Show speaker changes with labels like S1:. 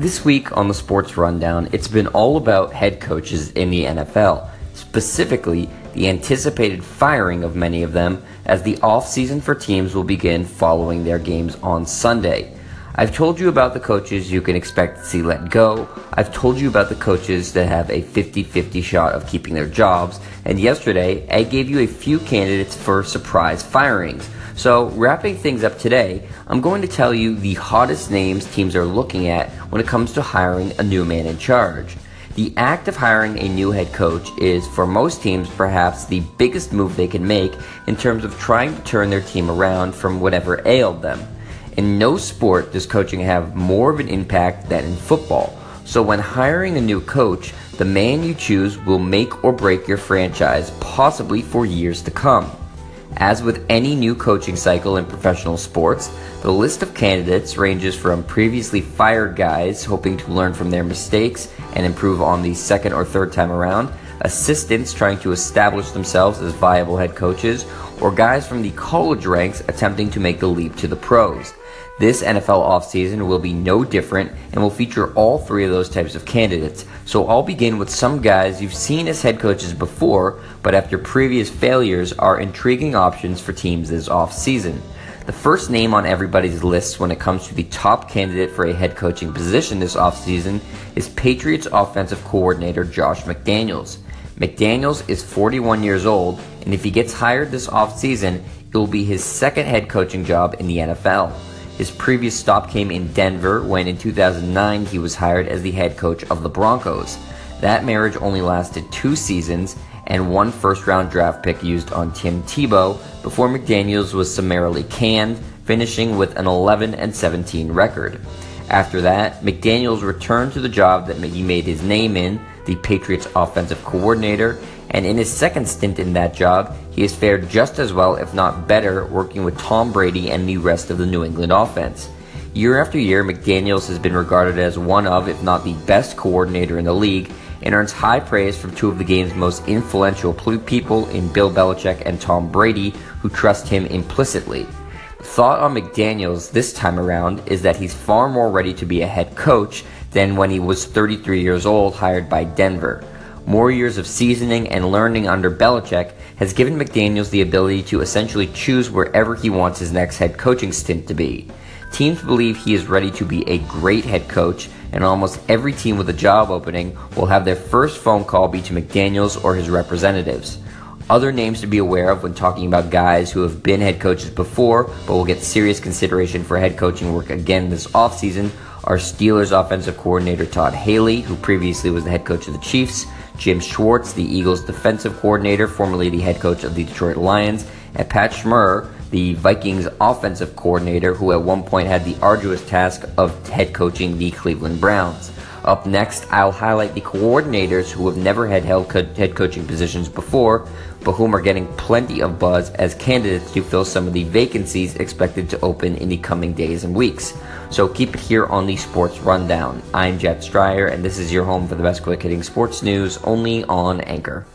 S1: This week on the Sports Rundown, it's been all about head coaches in the NFL, specifically the anticipated firing of many of them as the offseason for teams will begin following their games on Sunday. I've told you about the coaches you can expect to see let go. I've told you about the coaches that have a 50 50 shot of keeping their jobs. And yesterday, I gave you a few candidates for surprise firings. So, wrapping things up today, I'm going to tell you the hottest names teams are looking at when it comes to hiring a new man in charge. The act of hiring a new head coach is, for most teams, perhaps the biggest move they can make in terms of trying to turn their team around from whatever ailed them. In no sport does coaching have more of an impact than in football. So, when hiring a new coach, the man you choose will make or break your franchise, possibly for years to come. As with any new coaching cycle in professional sports, the list of candidates ranges from previously fired guys hoping to learn from their mistakes and improve on the second or third time around, assistants trying to establish themselves as viable head coaches, or guys from the college ranks attempting to make the leap to the pros. This NFL offseason will be no different and will feature all three of those types of candidates. So I'll begin with some guys you've seen as head coaches before, but after previous failures are intriguing options for teams this offseason. The first name on everybody's list when it comes to the top candidate for a head coaching position this offseason is Patriots offensive coordinator Josh McDaniels. McDaniels is 41 years old, and if he gets hired this offseason, it will be his second head coaching job in the NFL. His previous stop came in Denver when in 2009 he was hired as the head coach of the Broncos. That marriage only lasted two seasons and one first round draft pick used on Tim Tebow before McDaniels was summarily canned, finishing with an 11 and 17 record. After that, McDaniels returned to the job that he made his name in, the Patriots offensive coordinator, and in his second stint in that job, he has fared just as well, if not better, working with Tom Brady and the rest of the New England offense. Year after year, McDaniels has been regarded as one of, if not the best coordinator in the league, and earns high praise from two of the game's most influential people in Bill Belichick and Tom Brady, who trust him implicitly. The thought on McDaniels this time around is that he's far more ready to be a head coach than when he was 33 years old, hired by Denver. More years of seasoning and learning under Belichick has given McDaniels the ability to essentially choose wherever he wants his next head coaching stint to be. Teams believe he is ready to be a great head coach, and almost every team with a job opening will have their first phone call be to McDaniels or his representatives. Other names to be aware of when talking about guys who have been head coaches before but will get serious consideration for head coaching work again this offseason are Steelers offensive coordinator Todd Haley, who previously was the head coach of the Chiefs, Jim Schwartz, the Eagles defensive coordinator, formerly the head coach of the Detroit Lions, and Pat Shurmur, the Vikings offensive coordinator, who at one point had the arduous task of head coaching the Cleveland Browns. Up next, I'll highlight the coordinators who have never had head coaching positions before, but whom are getting plenty of buzz as candidates to fill some of the vacancies expected to open in the coming days and weeks. So keep it here on the Sports Rundown. I'm Jet Stryer, and this is your home for the best quick hitting sports news only on Anchor.